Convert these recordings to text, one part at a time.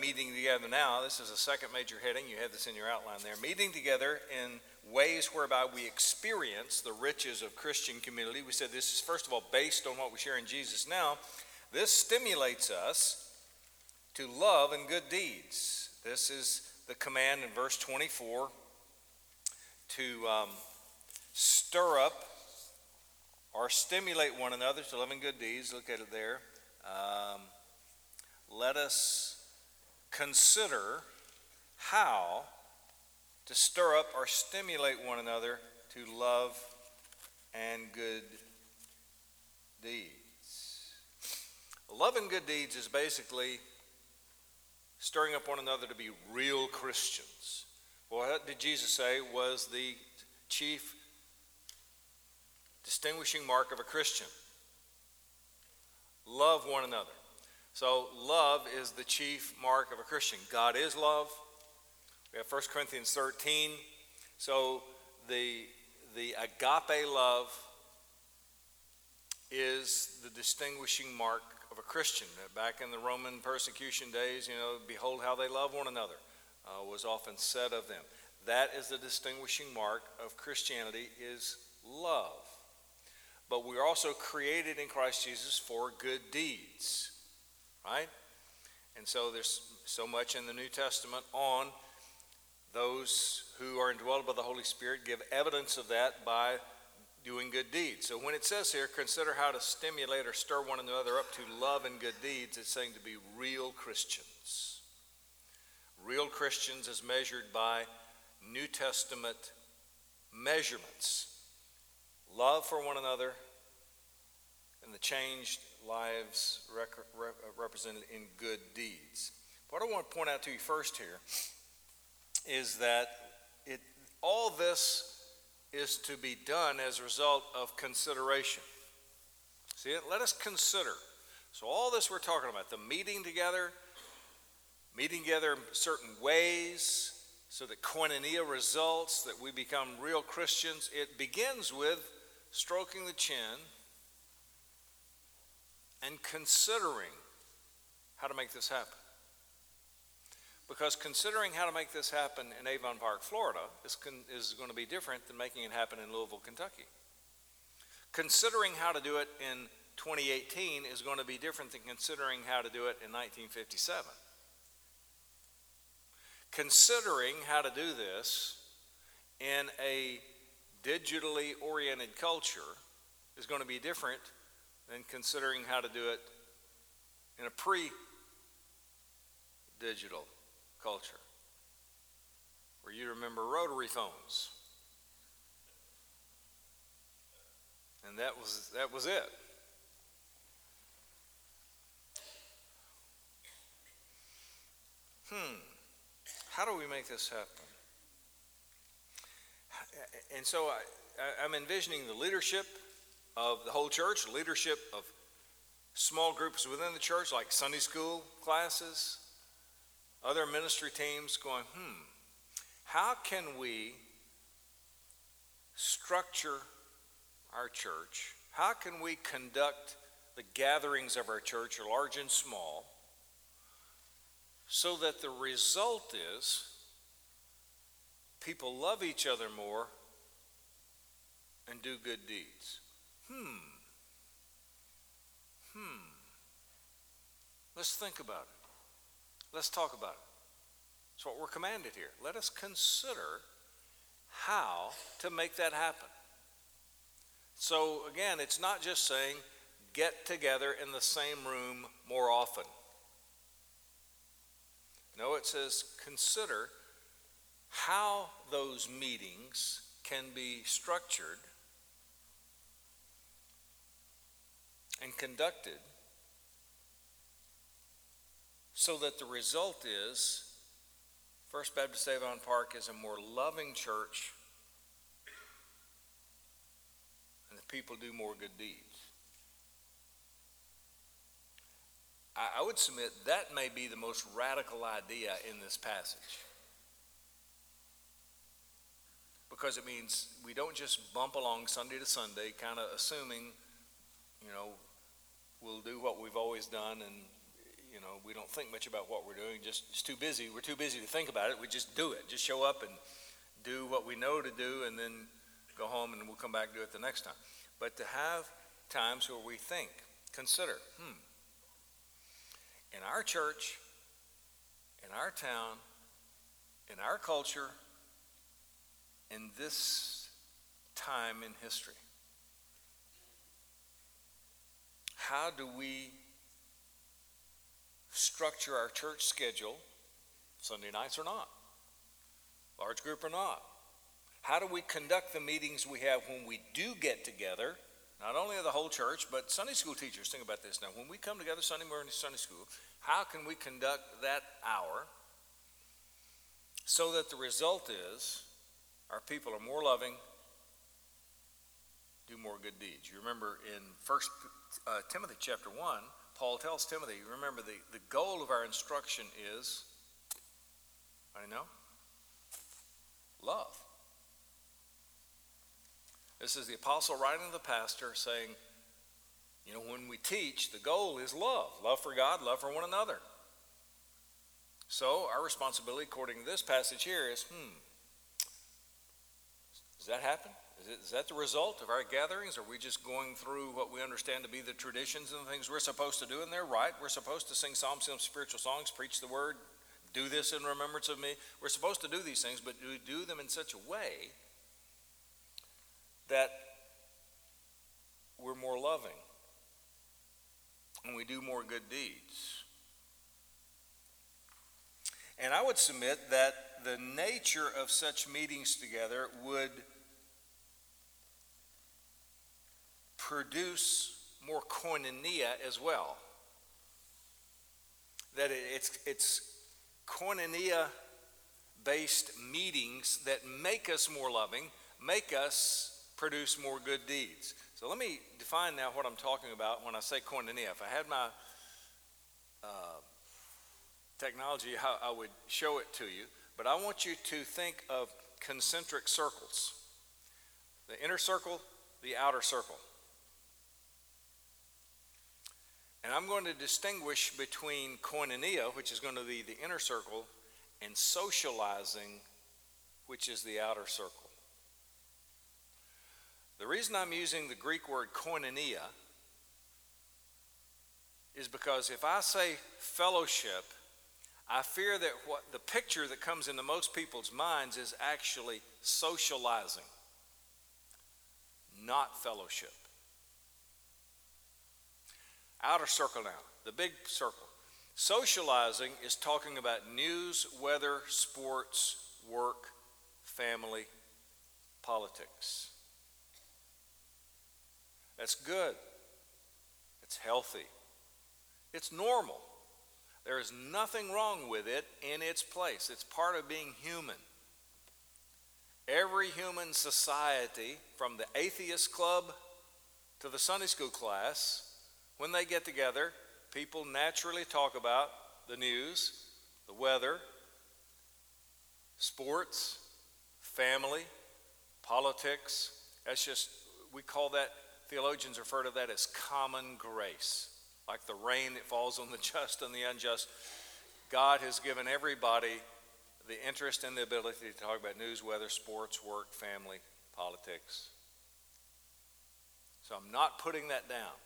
meeting together now. This is a second major heading. You have this in your outline there. Meeting together in ways whereby we experience the riches of Christian community. We said this is, first of all, based on what we share in Jesus now. This stimulates us to love and good deeds. This is the command in verse 24 to um, stir up or stimulate one another to love and good deeds. Look at it there. Um, let us consider how to stir up or stimulate one another to love and good deeds. Love and good deeds is basically stirring up one another to be real Christians. What did Jesus say was the chief distinguishing mark of a Christian? Love one another. So, love is the chief mark of a Christian. God is love. We have 1 Corinthians 13. So, the, the agape love is the distinguishing mark of a Christian. Back in the Roman persecution days, you know, behold how they love one another uh, was often said of them. That is the distinguishing mark of Christianity is love. But we are also created in Christ Jesus for good deeds right? And so there's so much in the New Testament on those who are indwelled by the Holy Spirit give evidence of that by doing good deeds. So when it says here, consider how to stimulate or stir one another up to love and good deeds, it's saying to be real Christians. Real Christians is measured by New Testament measurements. Love for one another and the changed lives rec- rep- uh, represented in good deeds. What I want to point out to you first here is that it, all this is to be done as a result of consideration. See, it? let us consider. So, all this we're talking about, the meeting together, meeting together in certain ways, so that koinonia results, that we become real Christians, it begins with stroking the chin and considering how to make this happen. Because considering how to make this happen in Avon Park, Florida, is, con- is going to be different than making it happen in Louisville, Kentucky. Considering how to do it in 2018 is going to be different than considering how to do it in 1957. Considering how to do this in a digitally oriented culture is going to be different and considering how to do it in a pre digital culture where you remember rotary phones. And that was, that was it. Hmm, how do we make this happen? And so I, I'm envisioning the leadership of the whole church, leadership of small groups within the church, like Sunday school classes, other ministry teams, going, hmm, how can we structure our church? How can we conduct the gatherings of our church, large and small, so that the result is people love each other more and do good deeds? Hmm. Hmm. Let's think about it. Let's talk about it. That's what we're commanded here. Let us consider how to make that happen. So, again, it's not just saying get together in the same room more often. No, it says consider how those meetings can be structured and conducted so that the result is First Baptist Avon Park is a more loving church and the people do more good deeds. I, I would submit that may be the most radical idea in this passage. Because it means we don't just bump along Sunday to Sunday, kind of assuming, you know, we'll do what we've always done and you know, we don't think much about what we're doing. Just it's too busy. We're too busy to think about it. We just do it. Just show up and do what we know to do, and then go home, and we'll come back and do it the next time. But to have times where we think, consider, hmm, in our church, in our town, in our culture, in this time in history, how do we structure our church schedule, Sunday nights or not, large group or not? How do we conduct the meetings we have when we do get together? Not only the whole church, but Sunday school teachers. Think about this now. When we come together Sunday morning Sunday school, how can we conduct that hour so that the result is our people are more loving, do more good deeds? You remember in First uh, Timothy chapter 1, Paul tells Timothy, remember the, the goal of our instruction is, I know, love. This is the apostle writing to the pastor saying, you know, when we teach, the goal is love love for God, love for one another. So, our responsibility, according to this passage here, is hmm, does that happen? Is, it, is that the result of our gatherings? Are we just going through what we understand to be the traditions and the things we're supposed to do? And they're right. We're supposed to sing psalms, and spiritual songs, preach the word, do this in remembrance of me. We're supposed to do these things, but do we do them in such a way that we're more loving and we do more good deeds. And I would submit that the nature of such meetings together would produce more koinonia as well. That it's, it's koinonia based meetings that make us more loving, make us produce more good deeds. So let me define now what I'm talking about when I say koinonia. If I had my uh, technology, I, I would show it to you. But I want you to think of concentric circles the inner circle, the outer circle. And I'm going to distinguish between koinonia, which is going to be the inner circle, and socializing, which is the outer circle. The reason I'm using the Greek word koinonia is because if I say fellowship, I fear that what the picture that comes into most people's minds is actually socializing, not fellowship. Outer circle now, the big circle. Socializing is talking about news, weather, sports, work, family, politics. That's good. It's healthy. It's normal. There is nothing wrong with it in its place. It's part of being human. Every human society, from the atheist club to the Sunday school class, when they get together, people naturally talk about the news, the weather, sports, family, politics. That's just, we call that Theologians refer to that as common grace, like the rain that falls on the just and the unjust. God has given everybody the interest and the ability to talk about news, weather, sports, work, family, politics. So I'm not putting that down.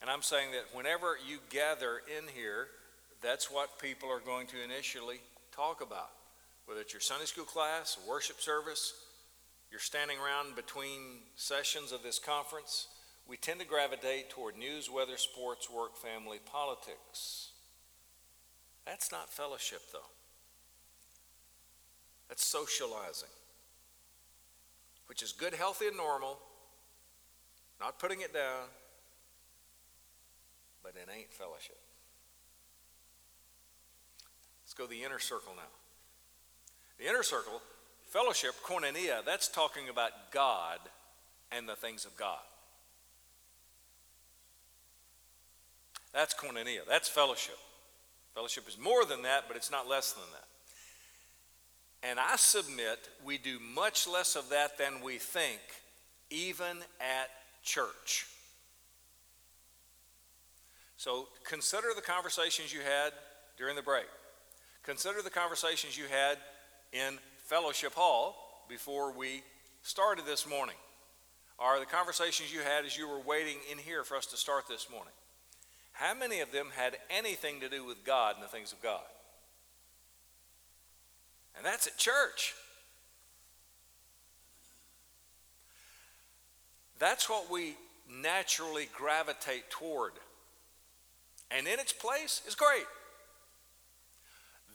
And I'm saying that whenever you gather in here, that's what people are going to initially talk about. Whether it's your Sunday school class, worship service, you're standing around between sessions of this conference, we tend to gravitate toward news, weather, sports, work, family, politics. That's not fellowship, though. That's socializing, which is good, healthy, and normal, not putting it down, but it ain't fellowship. Let's go the inner circle now. The inner circle Fellowship, koinonia, that's talking about God and the things of God. That's koinonia. That's fellowship. Fellowship is more than that, but it's not less than that. And I submit we do much less of that than we think, even at church. So consider the conversations you had during the break. Consider the conversations you had in fellowship hall before we started this morning, or the conversations you had as you were waiting in here for us to start this morning. How many of them had anything to do with God and the things of God? And that's at church. That's what we naturally gravitate toward. And in its place is great.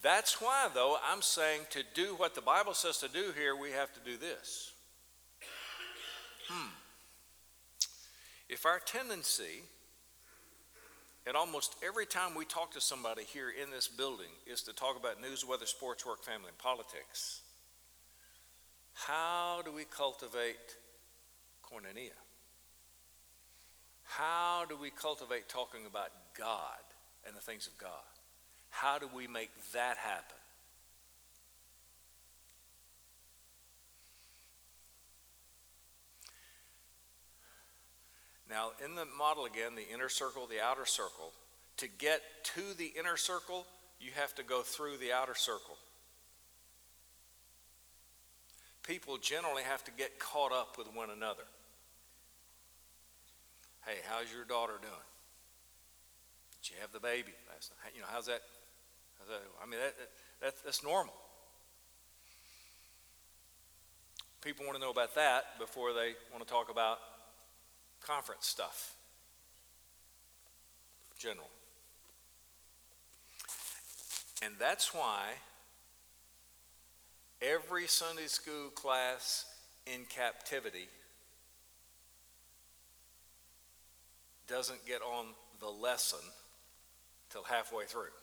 That's why, though, I'm saying to do what the Bible says to do here, we have to do this. Hmm. If our tendency, at almost every time we talk to somebody here in this building, is to talk about news, weather, sports, work, family, and politics, how do we cultivate koinonia? How do we cultivate talking about God and the things of God? How do we make that happen? Now, in the model again, the inner circle, the outer circle, to get to the inner circle, you have to go through the outer circle. People generally have to get caught up with one another. Hey, how's your daughter doing? Did you have the baby last night? You know, how's that? How's that? I mean, that, that, that's normal. People want to know about that before they want to talk about conference stuff. General. And that's why every Sunday school class in captivity doesn't get on the lesson till halfway through.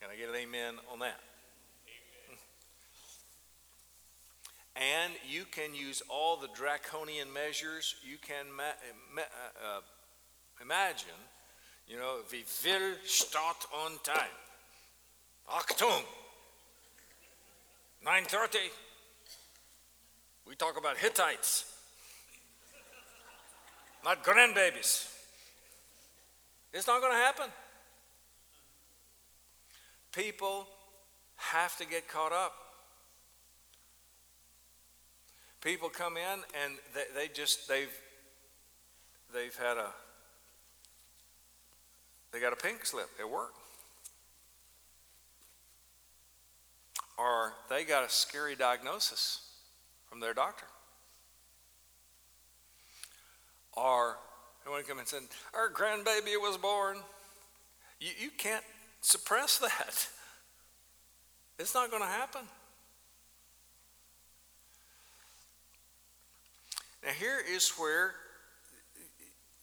Can I get an amen on that? And you can use all the draconian measures you can ma- ma- uh, uh imagine. You know, we will start on time. Achtung! 9.30. We talk about Hittites not grandbabies. It's not going to happen. People have to get caught up. People come in and they, they just they've they've had a they got a pink slip at work. Or they got a scary diagnosis from their doctor. Or when come in and said, Our grandbaby was born. You, you can't suppress that. It's not going to happen. Now, here is where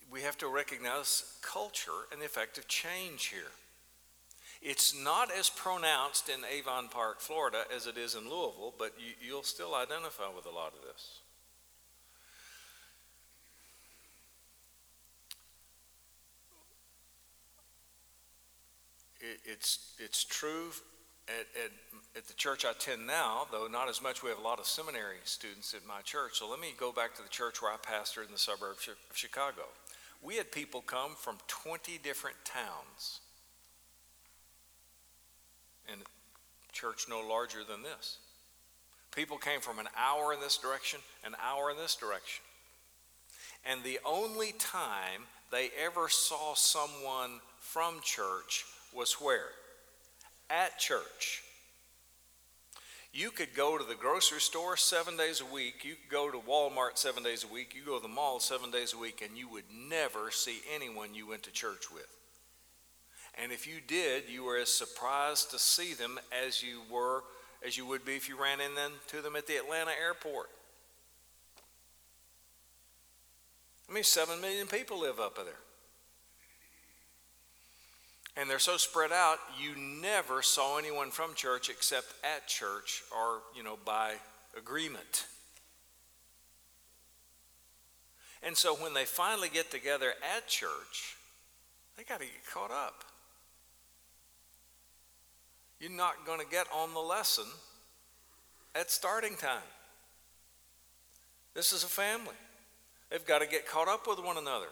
we have to recognize culture and the effect of change here. It's not as pronounced in Avon Park, Florida, as it is in Louisville, but you, you'll still identify with a lot of this. It, it's, it's true at, at, at the church I attend now, though not as much. We have a lot of seminary students at my church. So let me go back to the church where I pastored in the suburbs of Chicago. We had people come from 20 different towns. And church no larger than this. People came from an hour in this direction, an hour in this direction. And the only time they ever saw someone from church was where? At church. You could go to the grocery store seven days a week. You could go to Walmart seven days a week. You go to the mall seven days a week, and you would never see anyone you went to church with. And if you did, you were as surprised to see them as you were, as you would be if you ran into them at the Atlanta airport. I mean, seven million people live up there. And they're so spread out, you never saw anyone from church except at church or, you know, by agreement. And so when they finally get together at church, they got to get caught up. You're not going to get on the lesson at starting time. This is a family. They've got to get caught up with one another.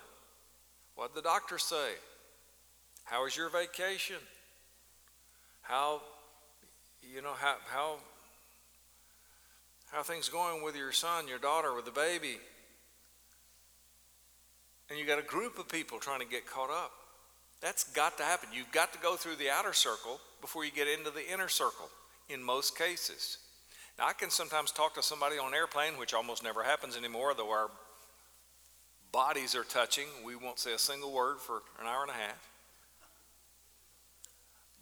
What did the doctor say? How was your vacation? How, you know, how, how, how things going with your son, your daughter, with the baby? And you got a group of people trying to get caught up. That's got to happen. You've got to go through the outer circle before you get into the inner circle in most cases. Now, I can sometimes talk to somebody on an airplane, which almost never happens anymore, though our bodies are touching. We won't say a single word for an hour and a half.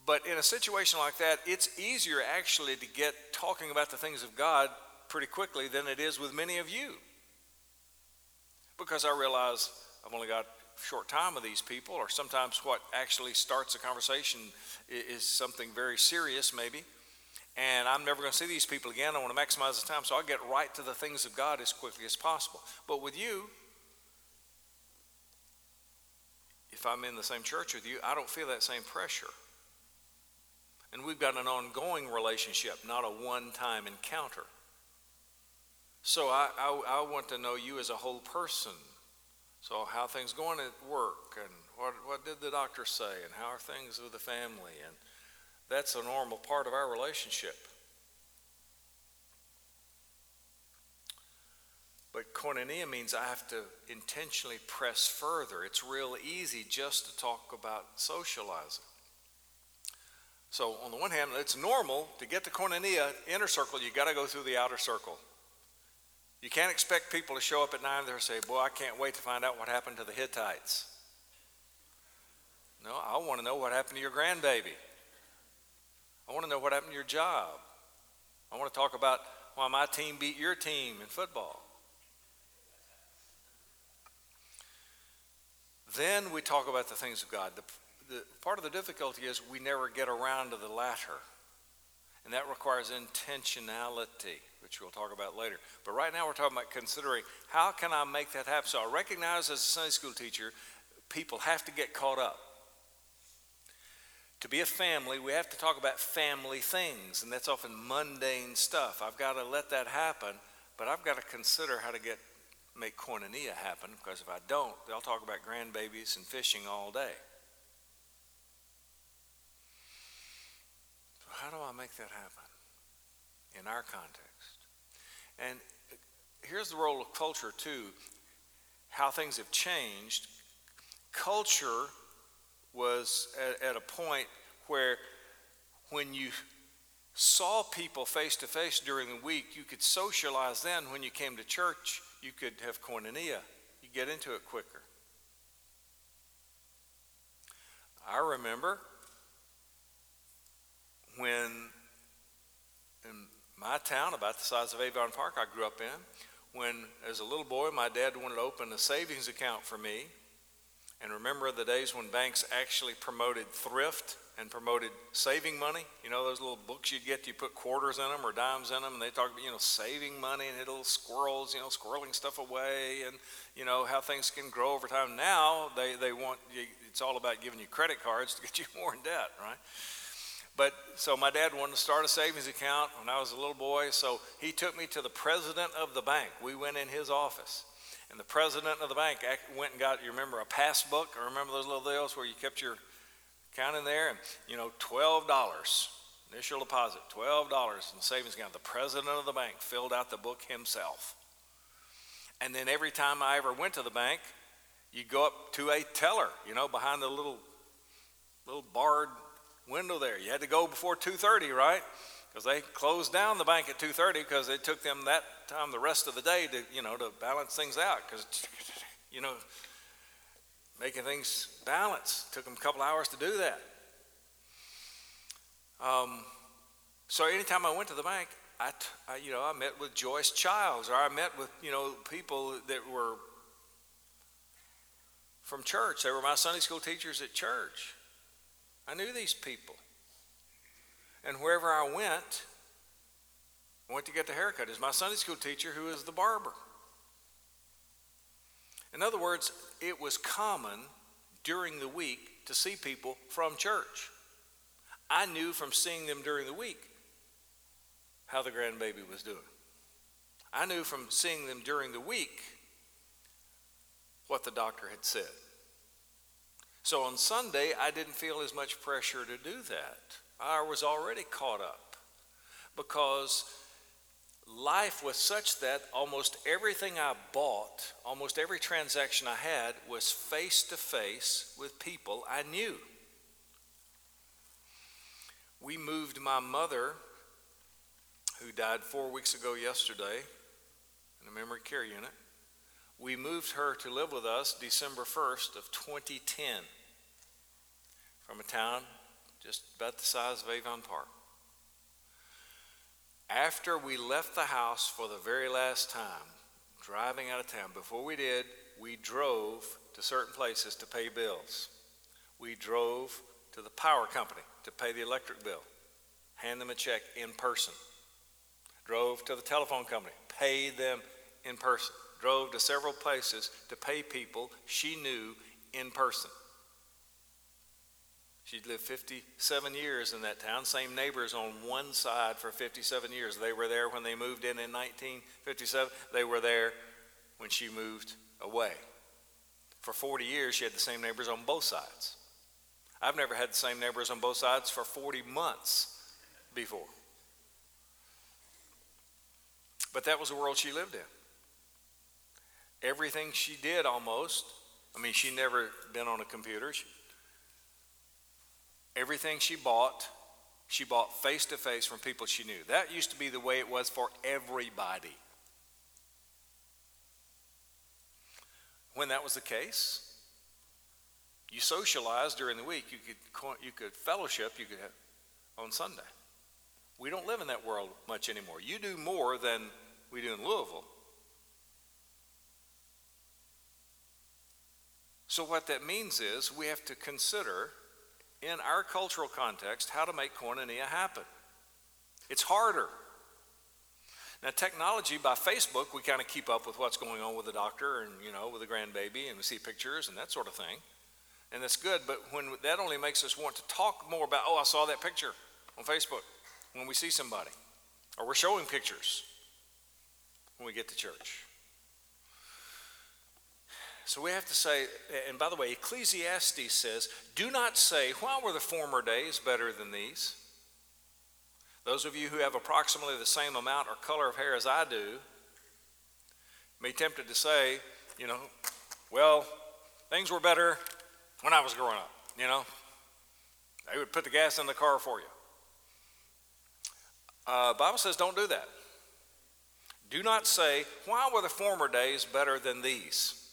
But in a situation like that, it's easier actually to get talking about the things of God pretty quickly than it is with many of you. Because I realize I've only got a short time with these people, or sometimes what actually starts a conversation is something very serious, maybe. And I'm never going to see these people again. I want to maximize the time, so I get right to the things of God as quickly as possible. But with you, if I'm in the same church with you, I don't feel that same pressure. And we've got an ongoing relationship, not a one time encounter. So I, I, I, want to know you as a whole person. So how things going at work and what, what did the doctor say and how are things with the family and that's a normal part of our relationship. But koinonia means I have to intentionally press further. It's real easy just to talk about socializing. So, on the one hand, it's normal to get the koinonia inner circle, you got to go through the outer circle. You can't expect people to show up at nine there and say, Boy, I can't wait to find out what happened to the Hittites. No, I want to know what happened to your grandbaby. I want to know what happened to your job. I want to talk about why my team beat your team in football. Then we talk about the things of God. The, the, part of the difficulty is we never get around to the latter. And that requires intentionality, which we'll talk about later. But right now we're talking about considering how can I make that happen? So I recognize as a Sunday school teacher, people have to get caught up. To be a family, we have to talk about family things, and that's often mundane stuff. I've got to let that happen, but I've got to consider how to get make koinonia happen because if I don't, they'll talk about grandbabies and fishing all day. How do I make that happen in our context? And here's the role of culture, too how things have changed. Culture was at, at a point where when you saw people face to face during the week, you could socialize then. When you came to church, you could have koinonia. You get into it quicker. I remember when in my town, about the size of Avon Park I grew up in, when as a little boy my dad wanted to open a savings account for me. And remember the days when banks actually promoted thrift and promoted saving money. You know those little books you'd get, you put quarters in them or dimes in them, and they talk about, you know, saving money and little squirrels, you know, squirreling stuff away and, you know, how things can grow over time. Now they, they want, you, it's all about giving you credit cards to get you more in debt, right? But so my dad wanted to start a savings account when I was a little boy, so he took me to the president of the bank. We went in his office. And the president of the bank went and got, you remember, a passbook? I remember those little deals where you kept your account in there, and you know, twelve dollars initial deposit, twelve dollars in the savings account. The president of the bank filled out the book himself, and then every time I ever went to the bank, you go up to a teller, you know, behind the little little barred window there. You had to go before two thirty, right? Because they closed down the bank at two thirty because it took them that time the rest of the day to you know to balance things out because you know making things balance. Took them a couple hours to do that. Um, so anytime I went to the bank, I, I, you know, I met with Joyce Childs, or I met with, you know, people that were from church. They were my Sunday school teachers at church. I knew these people. And wherever I went, I went to get the haircut. Is my Sunday school teacher who is the barber. In other words, it was common during the week to see people from church. I knew from seeing them during the week how the grandbaby was doing. I knew from seeing them during the week what the doctor had said. So on Sunday, I didn't feel as much pressure to do that. I was already caught up because life was such that almost everything I bought, almost every transaction I had, was face to face with people I knew. We moved my mother, who died four weeks ago yesterday, in a memory care unit. We moved her to live with us December 1st of 2010 from a town just about the size of Avon Park. After we left the house for the very last time, driving out of town, before we did, we drove to certain places to pay bills. We drove to the power company to pay the electric bill, hand them a check in person. Drove to the telephone company, paid them in person. Drove to several places to pay people she knew in person. She'd lived 57 years in that town, same neighbors on one side for 57 years. They were there when they moved in in 1957. They were there when she moved away. For 40 years, she had the same neighbors on both sides. I've never had the same neighbors on both sides for 40 months before. But that was the world she lived in. Everything she did almost, I mean, she never been on a computer. She, Everything she bought, she bought face to face from people she knew. That used to be the way it was for everybody. When that was the case, you socialized during the week. You could, you could fellowship. You could have on Sunday. We don't live in that world much anymore. You do more than we do in Louisville. So, what that means is we have to consider in our cultural context how to make koinonia happen. It's harder. Now, technology by Facebook, we kind of keep up with what's going on with the doctor and, you know, with the grandbaby, and we see pictures and that sort of thing. And that's good, but when that only makes us want to talk more about, oh, I saw that picture on Facebook when we see somebody, or we're showing pictures when we get to church. So we have to say, and by the way, Ecclesiastes says, do not say, why were the former days better than these? Those of you who have approximately the same amount or color of hair as I do may be tempted to say, you know, well, things were better when I was growing up, you know. They would put the gas in the car for you. Uh, Bible says don't do that. Do not say, why were the former days better than these?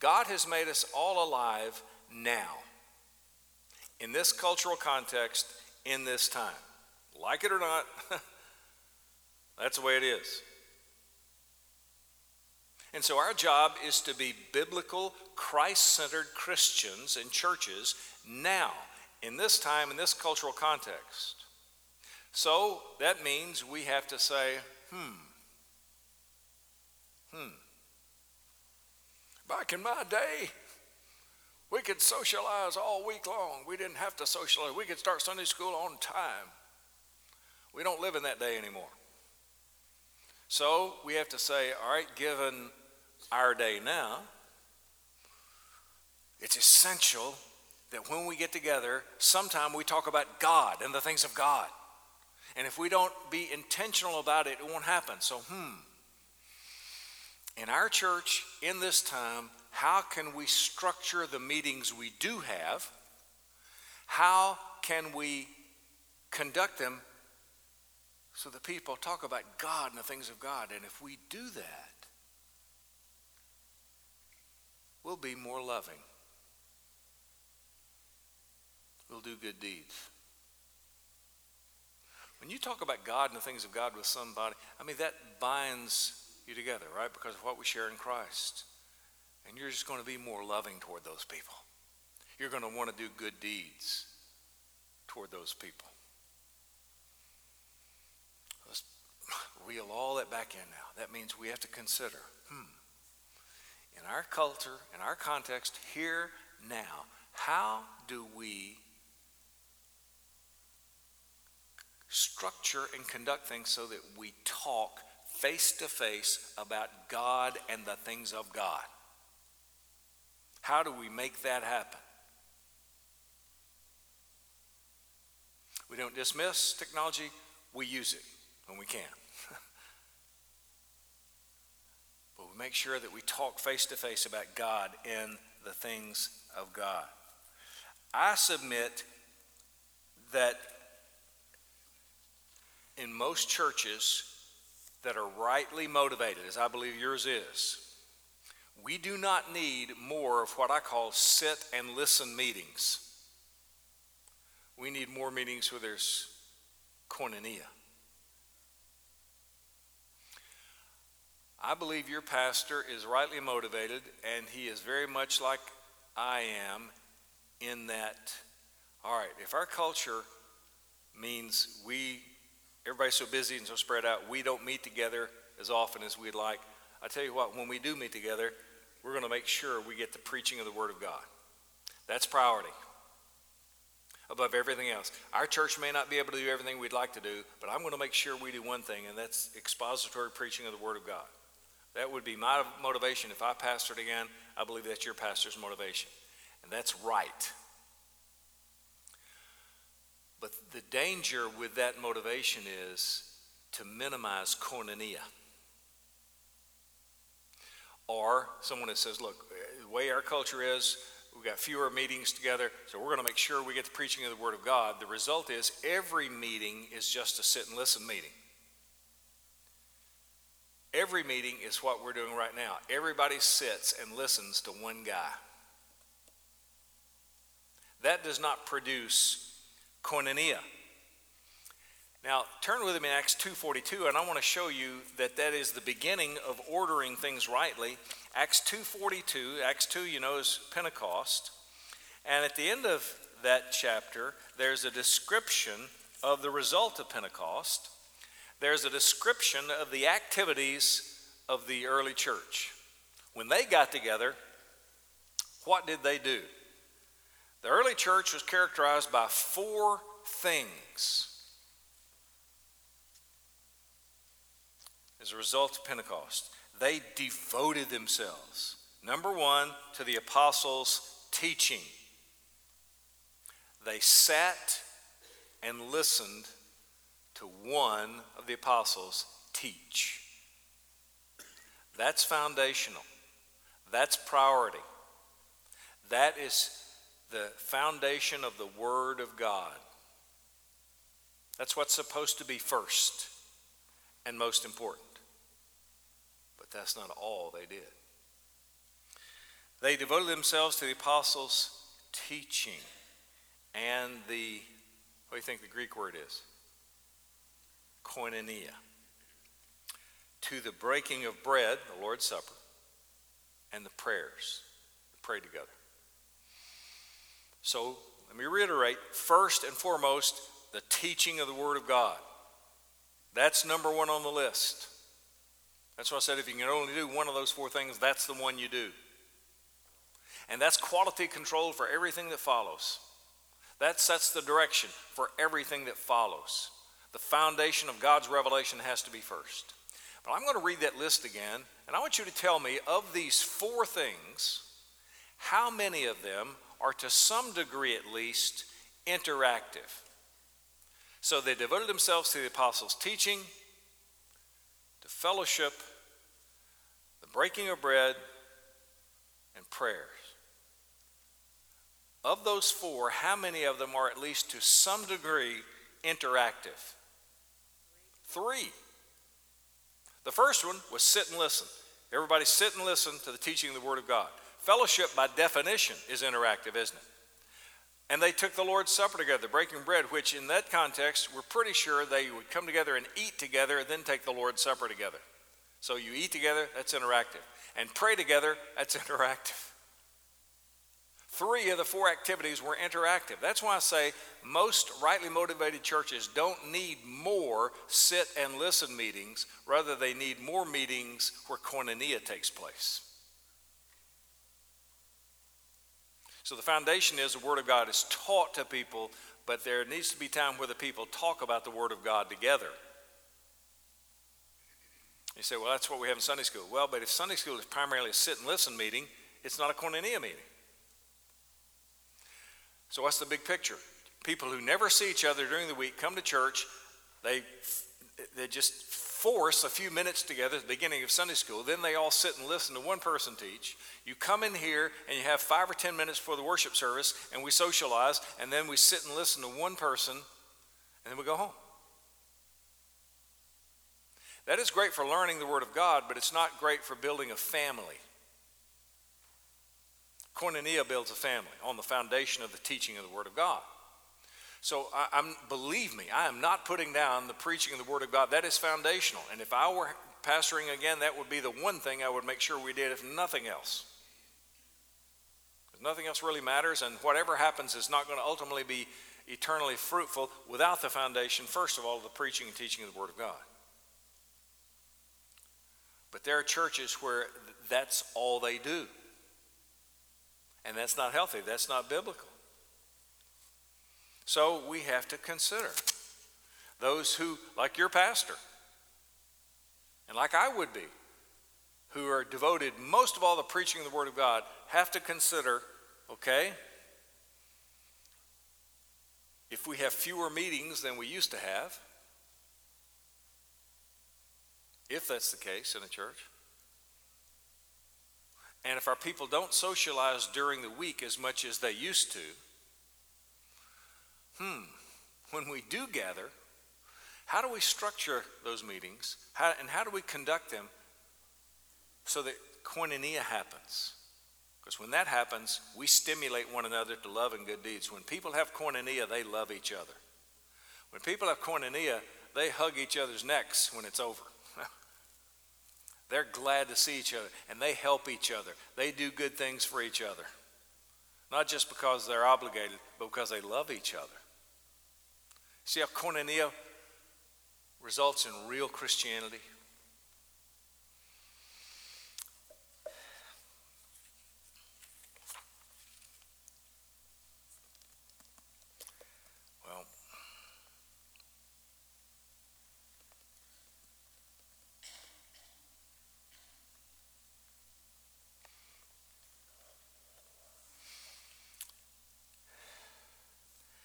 God has made us all alive now, in this cultural context, in this time. Like it or not, that's the way it is. And so our job is to be biblical, Christ centered Christians and churches now, in this time, in this cultural context. So that means we have to say, hmm, hmm. Back in my day, we could socialize all week long. We didn't have to socialize. We could start Sunday school on time. We don't live in that day anymore. So we have to say, all right, given our day now, it's essential that when we get together, sometime we talk about God and the things of God. And if we don't be intentional about it, it won't happen. So, hmm, in our church in this time, how can we structure the meetings we do have? How can we conduct them so that people talk about God and the things of God? And if we do that, we'll be more loving. We'll do good deeds. When you talk about God and the things of God with somebody, I mean, that binds you together, right? Because of what we share in Christ. And you're just going to be more loving toward those people. You're going to want to do good deeds toward those people. Let's reel all that back in now. That means we have to consider hmm, in our culture, in our context, here, now, how do we structure and conduct things so that we talk face to face about God and the things of God. How do we make that happen? We don't dismiss technology, we use it when we can. but we make sure that we talk face to face about God and the things of God. I submit that in most churches, that are rightly motivated, as I believe yours is, we do not need more of what I call sit and listen meetings. We need more meetings where there's koinonia. I believe your pastor is rightly motivated, and he is very much like I am in that, all right, if our culture means we, everybody's so busy and so spread out, we don't meet together as often as we'd like. I tell you what, when we do meet together, we're going to make sure we get the preaching of the Word of God. That's priority above everything else. Our church may not be able to do everything we'd like to do, but I'm going to make sure we do one thing, and that's expository preaching of the Word of God. That would be my motivation if I pastored again. I believe that's your pastor's motivation. And that's right. But the danger with that motivation is to minimize koinonia. Or someone that says, look, the way our culture is, we've got fewer meetings together, so we're going to make sure we get the preaching of the Word of God. The result is every meeting is just a sit and listen meeting. Every meeting is what we're doing right now. Everybody sits and listens to one guy. That does not produce koinonia. Now, turn with me in Acts 2:42 and I want to show you that that is the beginning of ordering things rightly. Acts 2:42, Acts 2 you know is Pentecost. And at the end of that chapter, there's a description of the result of Pentecost. There's a description of the activities of the early church. When they got together, what did they do? The early church was characterized by four things. As a result of Pentecost, they devoted themselves. Number one, to the apostles' teaching. They sat and listened to one of the apostles teach. That's foundational. That's priority. That is the foundation of the Word of God. That's what's supposed to be first and most important. But that's not all they did. They devoted themselves to the apostles' teaching and the, what do you think the Greek word is? Koinonia. To the breaking of bread, the Lord's Supper, and the prayers. Pray together. So let me reiterate first and foremost, the teaching of the Word of God. That's number one on the list. That's why I said if you can only do one of those four things, that's the one you do. And that's quality control for everything that follows. That sets the direction for everything that follows. The foundation of God's revelation has to be first. But I'm going to read that list again, and I want you to tell me of these four things, how many of them are to some degree at least interactive. So they devoted themselves to the apostles' teaching, to fellowship, the breaking of bread, and prayers. Of those four, how many of them are at least to some degree interactive? Three. The first one was sit and listen. Everybody sit and listen to the teaching of the Word of God. Fellowship, by definition, is interactive, isn't it? And they took the Lord's Supper together, breaking bread, which in that context, we're pretty sure they would come together and eat together, and then take the Lord's Supper together. So you eat together, that's interactive. And pray together, that's interactive. Three of the four activities were interactive. That's why I say most rightly motivated churches don't need more sit and listen meetings, rather, they need more meetings where koinonia takes place. So the foundation is the Word of God is taught to people, but there needs to be time where the people talk about the Word of God together. You say, well, that's what we have in Sunday school. Well, but if Sunday school is primarily a sit and listen meeting, it's not a koinonia meeting. So what's the big picture? people who never see each other during the week come to church. They, they just force a few minutes together at the beginning of Sunday school. Then they all sit and listen to one person teach. You come in here and you have five or ten minutes for the worship service, and we socialize, and then we sit and listen to one person, and then we go home. That is great for learning the Word of God, but it's not great for building a family. Koinonia builds a family on the foundation of the teaching of the Word of God. So I, am believe me, I am not putting down the preaching of the Word of God. That is foundational. And if I were pastoring again, that would be the one thing I would make sure we did, if nothing else. Because nothing else really matters, and whatever happens is not going to ultimately be eternally fruitful without the foundation, first of all, of the preaching and teaching of the Word of God. But there are churches where that's all they do. And that's not healthy, that's not biblical. So we have to consider those who, like your pastor, and like I would be, who are devoted most of all to preaching the Word of God, have to consider okay, if we have fewer meetings than we used to have, if that's the case in a church, and if our people don't socialize during the week as much as they used to, hmm, when we do gather, how do we structure those meetings? How, and how do we conduct them so that koinonia happens? Because when that happens, we stimulate one another to love and good deeds. When people have koinonia, they love each other. When people have koinonia, they hug each other's necks when it's over. They're glad to see each other and they help each other. They do good things for each other. Not just because they're obligated, but because they love each other. See how koinonia results in real Christianity? Well,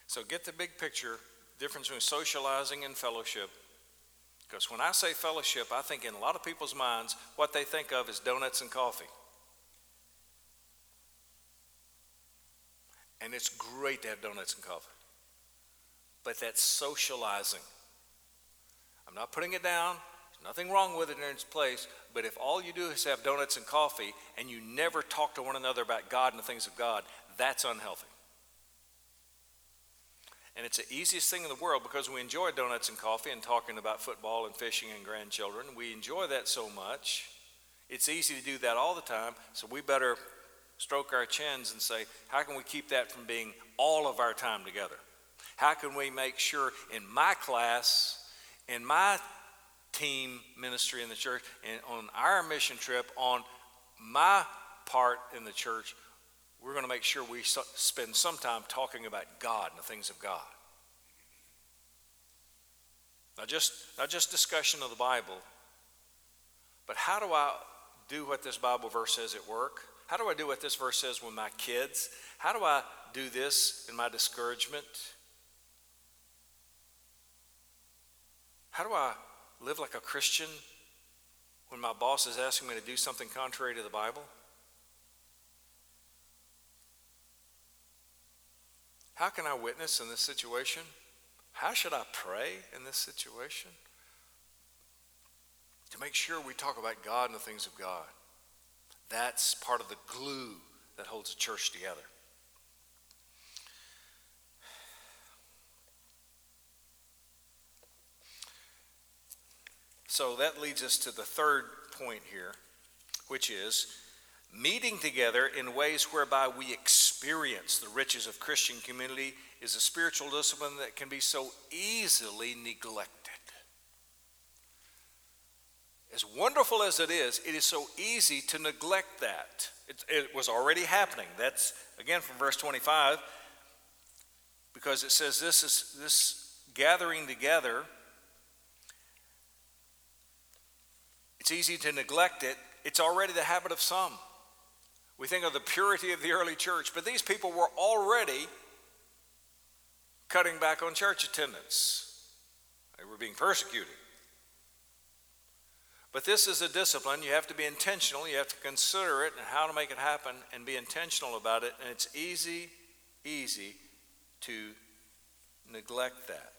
so get the big picture difference between socializing and fellowship. Because when I say fellowship, I think in a lot of people's minds, what they think of is donuts and coffee. And it's great to have donuts and coffee. But that's socializing. I'm not putting it down. There's nothing wrong with it in its place. But if all you do is have donuts and coffee and you never talk to one another about God and the things of God, that's unhealthy. And it's the easiest thing in the world because we enjoy donuts and coffee and talking about football and fishing and grandchildren. We enjoy that so much. It's easy to do that all the time, so we better stroke our chins and say, how can we keep that from being all of our time together? How can we make sure in my class, in my team ministry in the church, and on our mission trip, on my part in the church, we're going to make sure we spend some time talking about God and the things of God. Not just, not just discussion of the Bible, but how do I do what this Bible verse says at work? How do I do what this verse says with my kids? How do I do this in my discouragement? How do I live like a Christian when my boss is asking me to do something contrary to the Bible? How can I witness in this situation? How should I pray in this situation? To make sure we talk about God and the things of God. That's part of the glue that holds a church together. So that leads us to the third point here, which is meeting together in ways whereby we experience the riches of Christian community is a spiritual discipline that can be so easily neglected. As wonderful as it is, it is so easy to neglect that. It, it was already happening. That's again from verse 25, because it says this is this gathering together. It's easy to neglect it. It's already the habit of some. We think of the purity of the early church, but these people were already cutting back on church attendance. They were being persecuted. But this is a discipline. You have to be intentional. You have to consider it and how to make it happen and be intentional about it. And it's easy, easy to neglect that.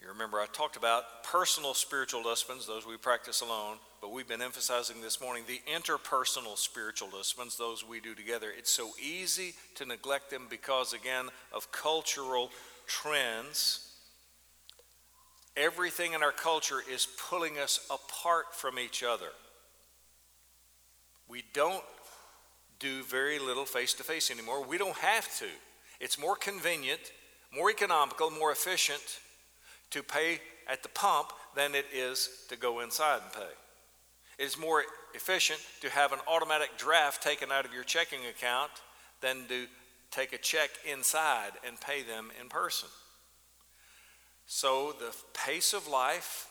You remember I talked about personal spiritual disciplines, those we practice alone, but we've been emphasizing this morning the interpersonal spiritual disciplines, those we do together. It's so easy to neglect them because, again, of cultural trends. Everything in our culture is pulling us apart from each other. We don't do very little face to face anymore. We don't have to. It's more convenient, more economical, more efficient to pay at the pump than it is to go inside and pay. It's more efficient to have an automatic draft taken out of your checking account than to take a check inside and pay them in person. So the pace of life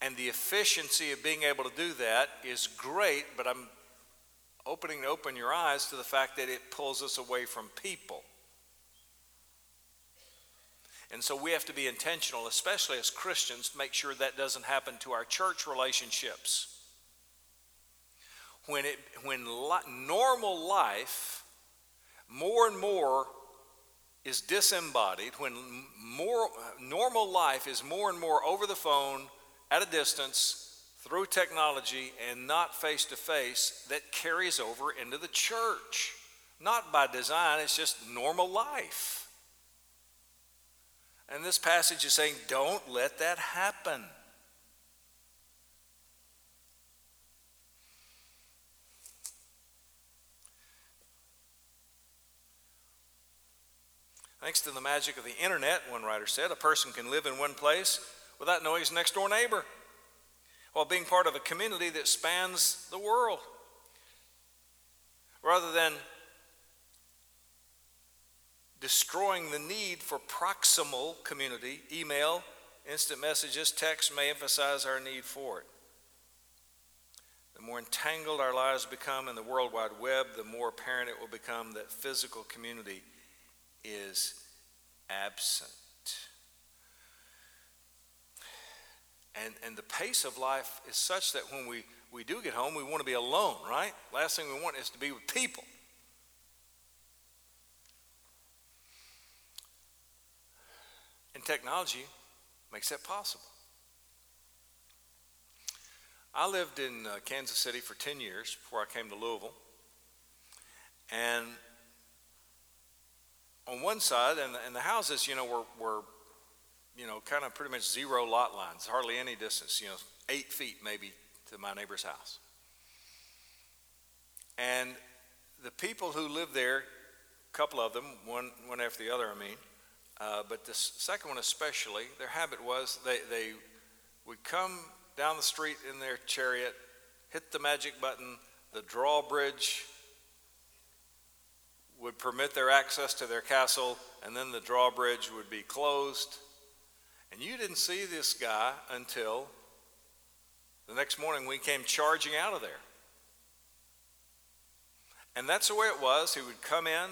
and the efficiency of being able to do that is great, but I'm opening to open your eyes to the fact that it pulls us away from people. And so we have to be intentional, especially as Christians, to make sure that doesn't happen to our church relationships. When, it, when li- normal life more and more is disembodied, when more, normal life is more and more over the phone, at a distance, through technology, and not face to face, that carries over into the church. Not by design, it's just normal life. And this passage is saying, don't let that happen. Thanks to the magic of the internet, one writer said, a person can live in one place without knowing his next door neighbor while being part of a community that spans the world. Rather than destroying the need for proximal community, email, instant messages, text may emphasize our need for it. The more entangled our lives become in the World Wide Web, the more apparent it will become that physical community is absent. And, and the pace of life is such that when we, we do get home, we want to be alone, right? Last thing we want is to be with people. And technology makes that possible. I lived in uh, Kansas City for 10 years before I came to Louisville. And on one side, and the, and the houses, you know, were, were, you know, kind of pretty much zero lot lines, hardly any distance, you know, eight feet maybe to my neighbor's house. And the people who lived there, a couple of them, one, one after the other, I mean, uh, but the second one especially, their habit was they, they would come down the street in their chariot, hit the magic button, the drawbridge would permit their access to their castle, and then the drawbridge would be closed. And you didn't see this guy until the next morning we came charging out of there. And that's the way it was. He would come in,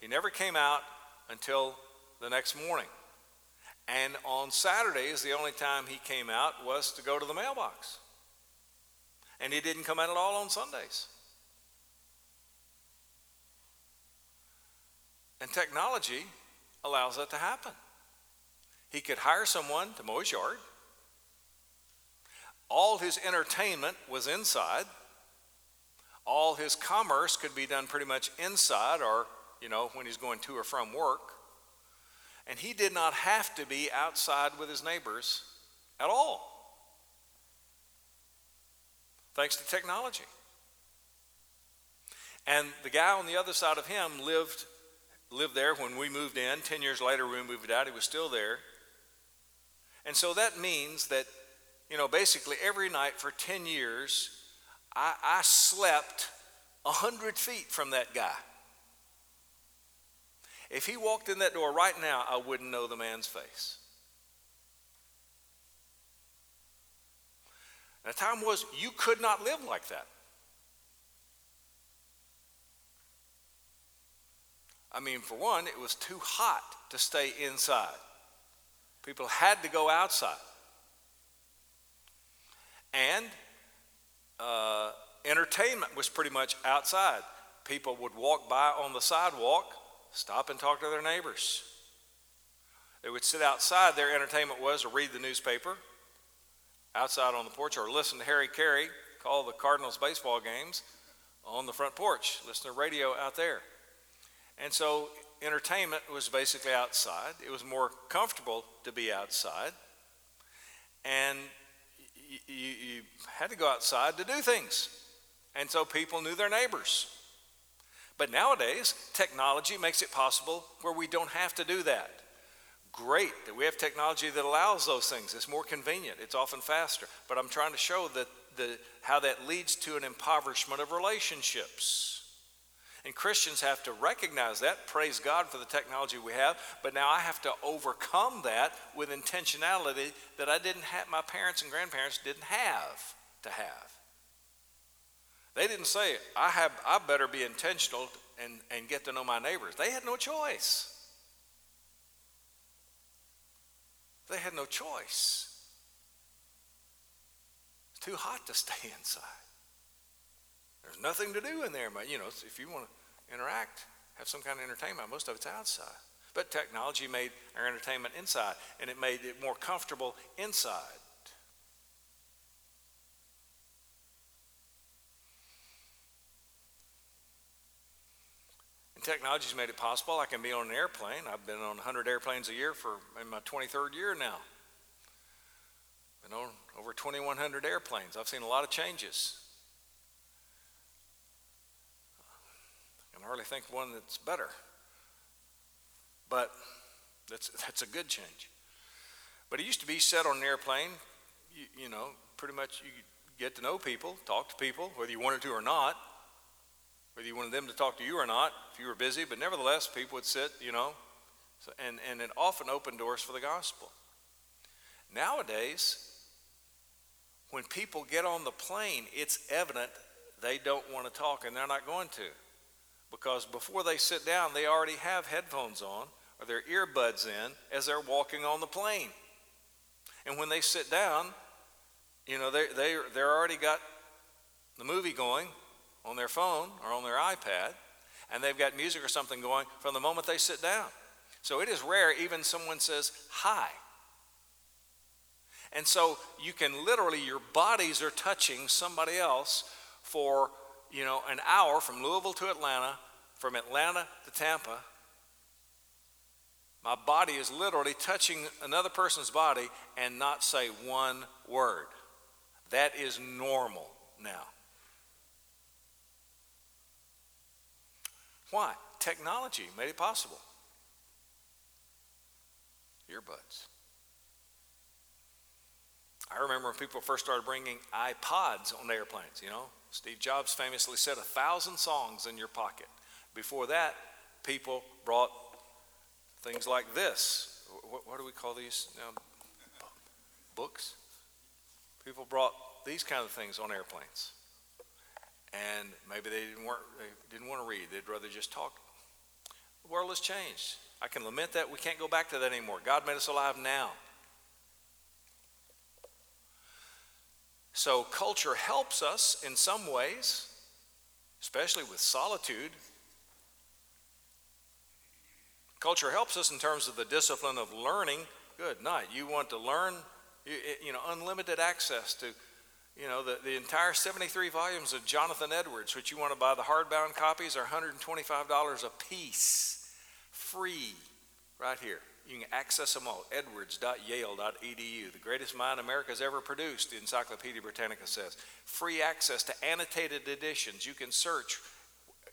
he never came out until the next morning. And on Saturdays, the only time he came out was to go to the mailbox. And he didn't come out at all on Sundays. And technology allows that to happen. He could hire someone to mow his yard. All his entertainment was inside. All his commerce could be done pretty much inside or, you know, when he's going to or from work. And he did not have to be outside with his neighbors at all, thanks to technology. And the guy on the other side of him lived, lived there when we moved in. Ten years later, we moved out, he was still there. And so that means that, you know, basically every night for 10 years, I, I slept 100 feet from that guy. If he walked in that door right now, I wouldn't know the man's face. And the time was you could not live like that. I mean, for one, it was too hot to stay inside. People had to go outside. And uh, entertainment was pretty much outside. People would walk by on the sidewalk, stop and talk to their neighbors. They would sit outside. Their entertainment was to read the newspaper outside on the porch or listen to Harry Caray call the Cardinals baseball games on the front porch, listen to radio out there. And so entertainment was basically outside. It was more comfortable to be outside. And you, you, had to go outside to do things. And so people knew their neighbors. But nowadays, technology makes it possible where we don't have to do that. Great that we have technology that allows those things. It's more convenient, it's often faster. But I'm trying to show that the, how that leads to an impoverishment of relationships. And Christians have to recognize that, praise God for the technology we have, but now I have to overcome that with intentionality that I didn't have, my parents and grandparents didn't have to have. They didn't say, I, have, I better be intentional and, and get to know my neighbors. They had no choice. They had no choice. It's too hot to stay inside. There's nothing to do in there, but you know, if you want to interact, have some kind of entertainment, most of it's outside. But technology made our entertainment inside, and it made it more comfortable inside. And technology's made it possible. I can be on an airplane. I've been on 100 airplanes a year for in my 23rd year now. Been on over 2,100 airplanes. I've seen a lot of changes. I can hardly think of one that's better. But that's, that's a good change. But it used to be set on an airplane, you, you know, pretty much you get to know people, talk to people, whether you wanted to or not, whether you wanted them to talk to you or not, if you were busy, but nevertheless, people would sit, you know, so, and, and it often opened doors for the gospel. Nowadays, when people get on the plane, it's evident they don't want to talk and they're not going to. Because before they sit down, they already have headphones on or their earbuds in as they're walking on the plane. And when they sit down, you know, they, they, they're already got the movie going on their phone or on their iPad, and they've got music or something going from the moment they sit down. So it is rare, even someone says hi. And so you can literally, your bodies are touching somebody else for, you know, an hour from Louisville to Atlanta, from Atlanta to Tampa. My body is literally touching another person's body and not say one word. That is normal now. Why? Technology made it possible. Earbuds. I remember when people first started bringing iPods on airplanes, you know. Steve Jobs famously said a thousand songs in your pocket. Before that, people brought things like this. What, what do we call these now? Books. People brought these kind of things on airplanes. And maybe they didn't, they didn't want to read, they'd rather just talk. The world has changed. I can lament that. We can't go back to that anymore. God made us alive now. So, culture helps us in some ways, especially with solitude. Culture helps us in terms of the discipline of learning. Good night. You want to learn, you, you know, unlimited access to, you know, the, the entire 73 volumes of Jonathan Edwards, which you want to buy the hardbound copies, are $125 a piece, free, right here. You can access them all. Edwards.yale.edu. The greatest mind America's ever produced, the Encyclopedia Britannica says. Free access to annotated editions. You can search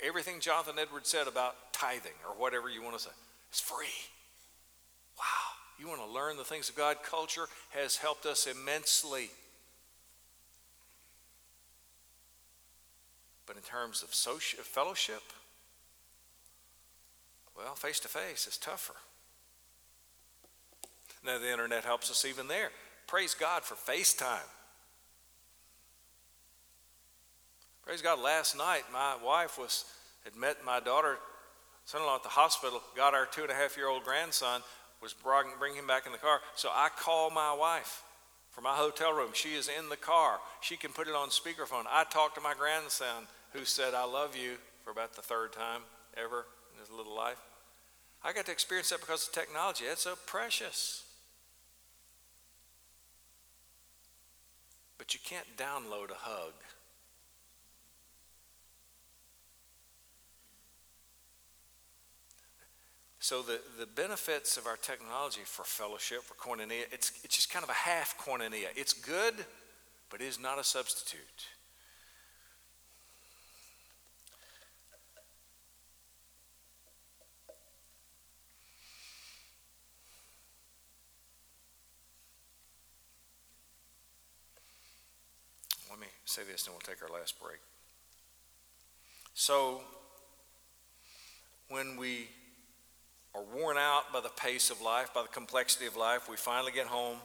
everything Jonathan Edwards said about tithing or whatever you want to say. It's free. Wow. You want to learn the things of God? Culture has helped us immensely. But in terms of social, fellowship, well, face to face is tougher. Now, the internet helps us even there. Praise God for FaceTime. Praise God, last night my wife was had met my daughter son-in-law at the hospital got our two and a half year old grandson, was bringing bring him back in the car. So I call my wife from my hotel room. She is in the car. She can put it on speakerphone. I talked to my grandson who said, I love you for about the third time ever in his little life. I got to experience that because of technology. It's so precious. But you can't download a hug. So the, the benefits of our technology for fellowship, for koinonia, it's, it's just kind of a half koinonia. It's good, but it is not a substitute. Let me say this and we'll take our last break. So, when we are worn out by the pace of life, by the complexity of life, we finally get home.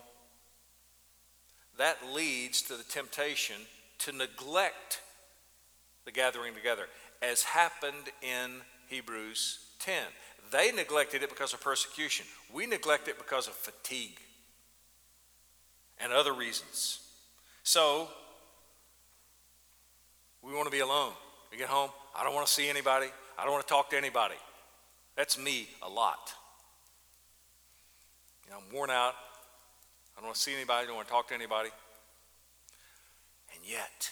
That leads to the temptation to neglect the gathering together, as happened in Hebrews 10. They neglected it because of persecution. We neglect it because of fatigue and other reasons. So, we want to be alone. We get home, I don't want to see anybody, I don't want to talk to anybody. That's me a lot. You know, I'm worn out. I don't want to see anybody. I don't want to talk to anybody. And yet,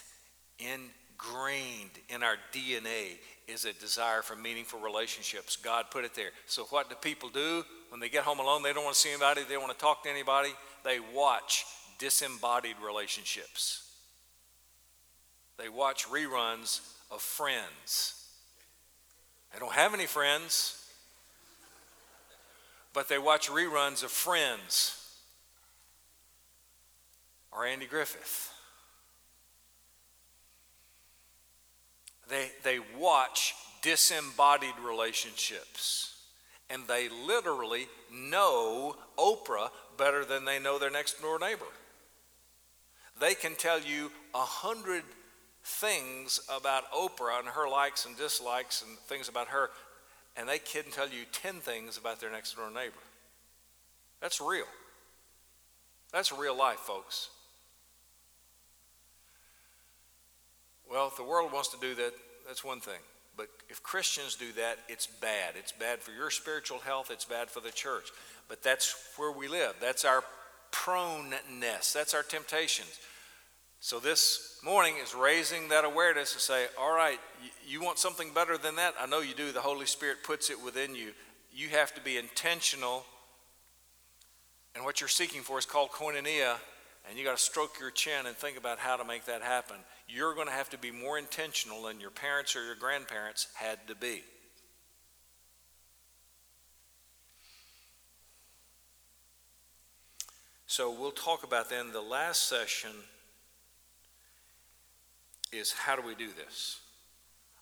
ingrained in our DNA is a desire for meaningful relationships. God put it there. So, what do people do when they get home alone? They don't want to see anybody. They don't want to talk to anybody. They watch disembodied relationships. They watch reruns of friends. They don't have any friends but they watch reruns of Friends or Andy Griffith. They, they watch disembodied relationships and they literally know Oprah better than they know their next door neighbor. They can tell you a hundred things about Oprah and her likes and dislikes and things about her and they can tell you 10 things about their next door neighbor. That's real. That's real life, folks. Well, if the world wants to do that, that's one thing. But if Christians do that, it's bad. It's bad for your spiritual health, it's bad for the church. But that's where we live. That's our proneness, that's our temptations. So this morning is raising that awareness to say, all right, you want something better than that? I know you do. The Holy Spirit puts it within you. You have to be intentional. And what you're seeking for is called koinonia. And you got to stroke your chin and think about how to make that happen. You're going to have to be more intentional than your parents or your grandparents had to be. So we'll talk about then the last session is how do we do this?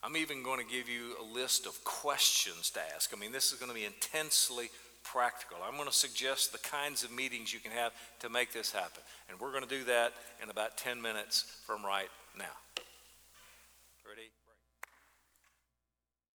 I'm even going to give you a list of questions to ask. I mean, this is going to be intensely practical. I'm going to suggest the kinds of meetings you can have to make this happen. And we're going to do that in about 10 minutes from right now.